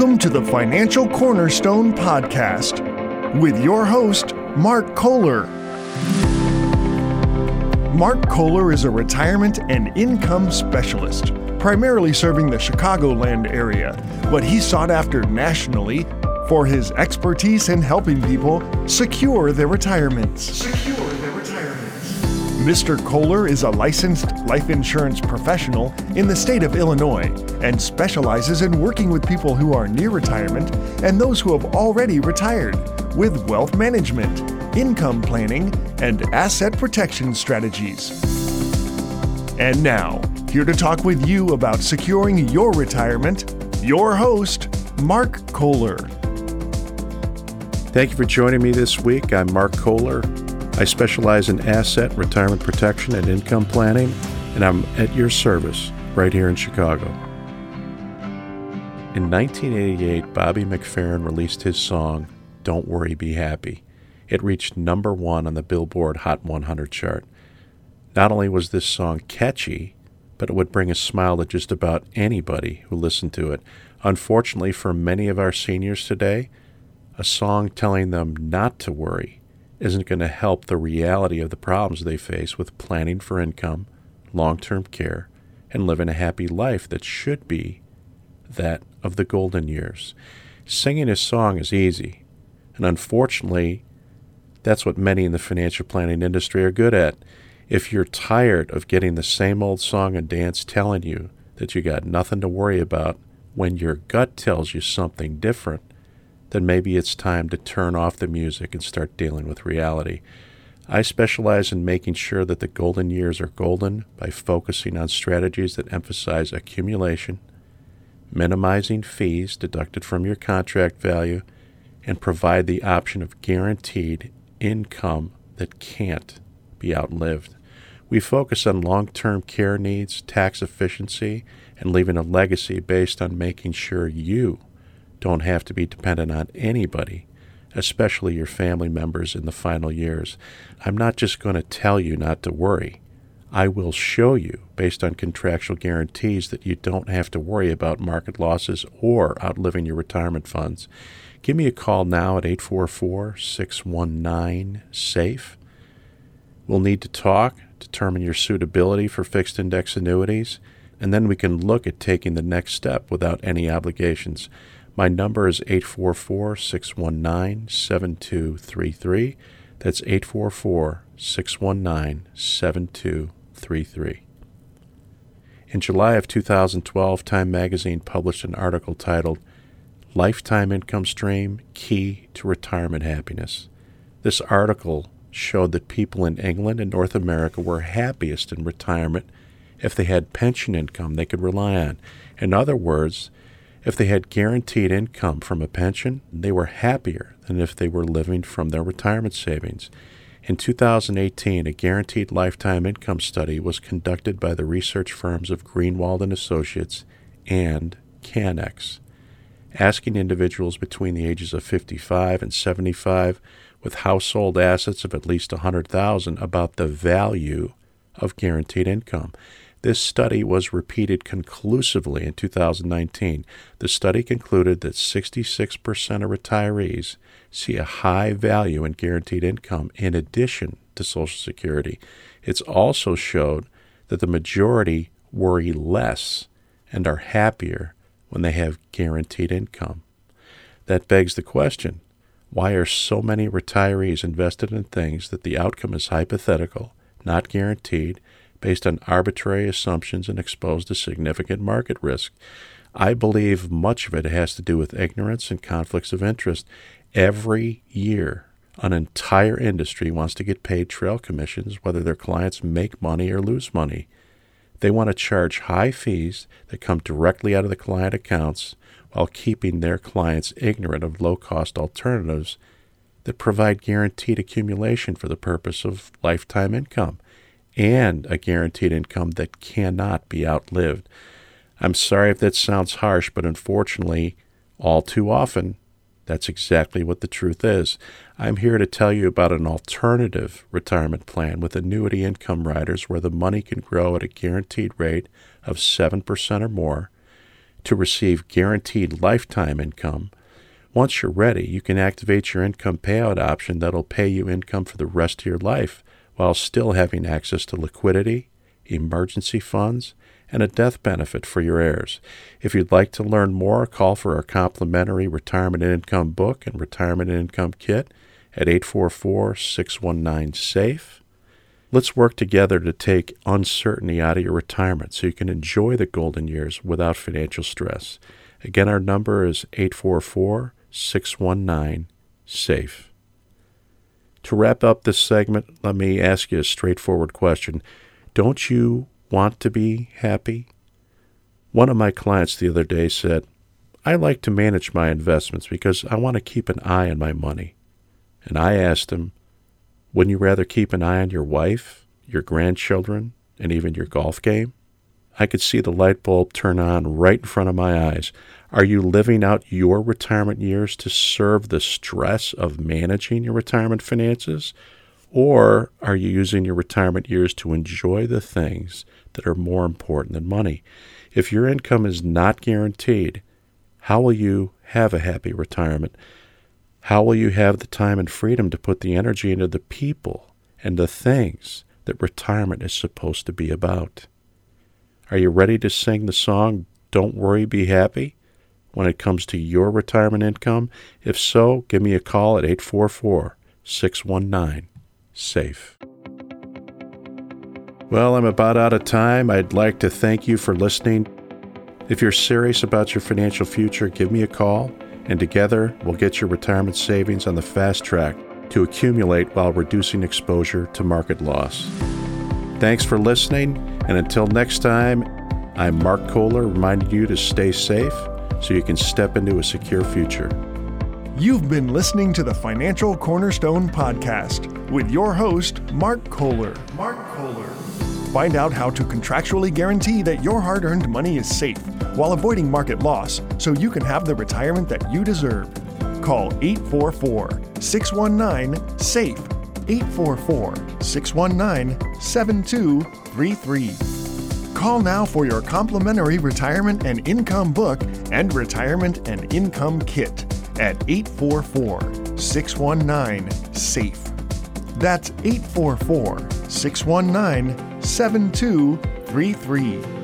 Welcome to the Financial Cornerstone Podcast with your host, Mark Kohler. Mark Kohler is a retirement and income specialist, primarily serving the Chicagoland area, but he's sought after nationally for his expertise in helping people secure their retirements. Secure their retirements. Mr. Kohler is a licensed life insurance professional in the state of Illinois and specializes in working with people who are near retirement and those who have already retired with wealth management, income planning, and asset protection strategies. And now, here to talk with you about securing your retirement, your host, Mark Kohler. Thank you for joining me this week. I'm Mark Kohler. I specialize in asset, retirement protection, and income planning, and I'm at your service right here in Chicago. In 1988, Bobby McFerrin released his song, Don't Worry, Be Happy. It reached number one on the Billboard Hot 100 chart. Not only was this song catchy, but it would bring a smile to just about anybody who listened to it. Unfortunately, for many of our seniors today, a song telling them not to worry isn't going to help the reality of the problems they face with planning for income, long term care, and living a happy life that should be that of the golden years. Singing a song is easy, and unfortunately, that's what many in the financial planning industry are good at. If you're tired of getting the same old song and dance telling you that you got nothing to worry about when your gut tells you something different, then maybe it's time to turn off the music and start dealing with reality. I specialize in making sure that the golden years are golden by focusing on strategies that emphasize accumulation, minimizing fees deducted from your contract value, and provide the option of guaranteed income that can't be outlived. We focus on long term care needs, tax efficiency, and leaving a legacy based on making sure you don't have to be dependent on anybody, especially your family members in the final years. I'm not just going to tell you not to worry. I will show you, based on contractual guarantees, that you don't have to worry about market losses or outliving your retirement funds. Give me a call now at 844 619 SAFE. We'll need to talk, determine your suitability for fixed index annuities, and then we can look at taking the next step without any obligations. My number is 844 619 7233. That's 844 619 7233. In July of 2012, Time magazine published an article titled Lifetime Income Stream Key to Retirement Happiness. This article showed that people in England and North America were happiest in retirement if they had pension income they could rely on. In other words, if they had guaranteed income from a pension, they were happier than if they were living from their retirement savings. In 2018, a guaranteed lifetime income study was conducted by the research firms of Greenwald and Associates and CANNEX, asking individuals between the ages of 55 and 75 with household assets of at least 100,000 about the value of guaranteed income. This study was repeated conclusively in 2019. The study concluded that 66% of retirees see a high value in guaranteed income in addition to Social Security. It's also showed that the majority worry less and are happier when they have guaranteed income. That begs the question why are so many retirees invested in things that the outcome is hypothetical, not guaranteed, based on arbitrary assumptions and exposed to significant market risk. I believe much of it has to do with ignorance and conflicts of interest. Every year, an entire industry wants to get paid trail commissions whether their clients make money or lose money. They want to charge high fees that come directly out of the client accounts while keeping their clients ignorant of low cost alternatives that provide guaranteed accumulation for the purpose of lifetime income and a guaranteed income that cannot be outlived. I'm sorry if that sounds harsh, but unfortunately, all too often, that's exactly what the truth is. I'm here to tell you about an alternative retirement plan with annuity income riders where the money can grow at a guaranteed rate of 7% or more, to receive guaranteed lifetime income. Once you're ready, you can activate your income payout option that'll pay you income for the rest of your life while still having access to liquidity, emergency funds, and a death benefit for your heirs. If you'd like to learn more, call for our complimentary retirement income book and retirement income kit at 844 619 SAFE. Let's work together to take uncertainty out of your retirement so you can enjoy the golden years without financial stress. Again, our number is 844 619 SAFE. To wrap up this segment, let me ask you a straightforward question. Don't you want to be happy? One of my clients the other day said, I like to manage my investments because I want to keep an eye on my money. And I asked him, Wouldn't you rather keep an eye on your wife, your grandchildren, and even your golf game? I could see the light bulb turn on right in front of my eyes. Are you living out your retirement years to serve the stress of managing your retirement finances? Or are you using your retirement years to enjoy the things that are more important than money? If your income is not guaranteed, how will you have a happy retirement? How will you have the time and freedom to put the energy into the people and the things that retirement is supposed to be about? Are you ready to sing the song, Don't Worry, Be Happy, when it comes to your retirement income? If so, give me a call at 844 619 SAFE. Well, I'm about out of time. I'd like to thank you for listening. If you're serious about your financial future, give me a call and together we'll get your retirement savings on the fast track to accumulate while reducing exposure to market loss. Thanks for listening, and until next time, I'm Mark Kohler reminding you to stay safe so you can step into a secure future. You've been listening to the Financial Cornerstone Podcast with your host, Mark Kohler. Mark Kohler. Find out how to contractually guarantee that your hard earned money is safe while avoiding market loss so you can have the retirement that you deserve. Call 844 619 SAFE, 844 619 7233. Call now for your complimentary retirement and income book and retirement and income kit at 844 619 SAFE. That's 844 619 7233.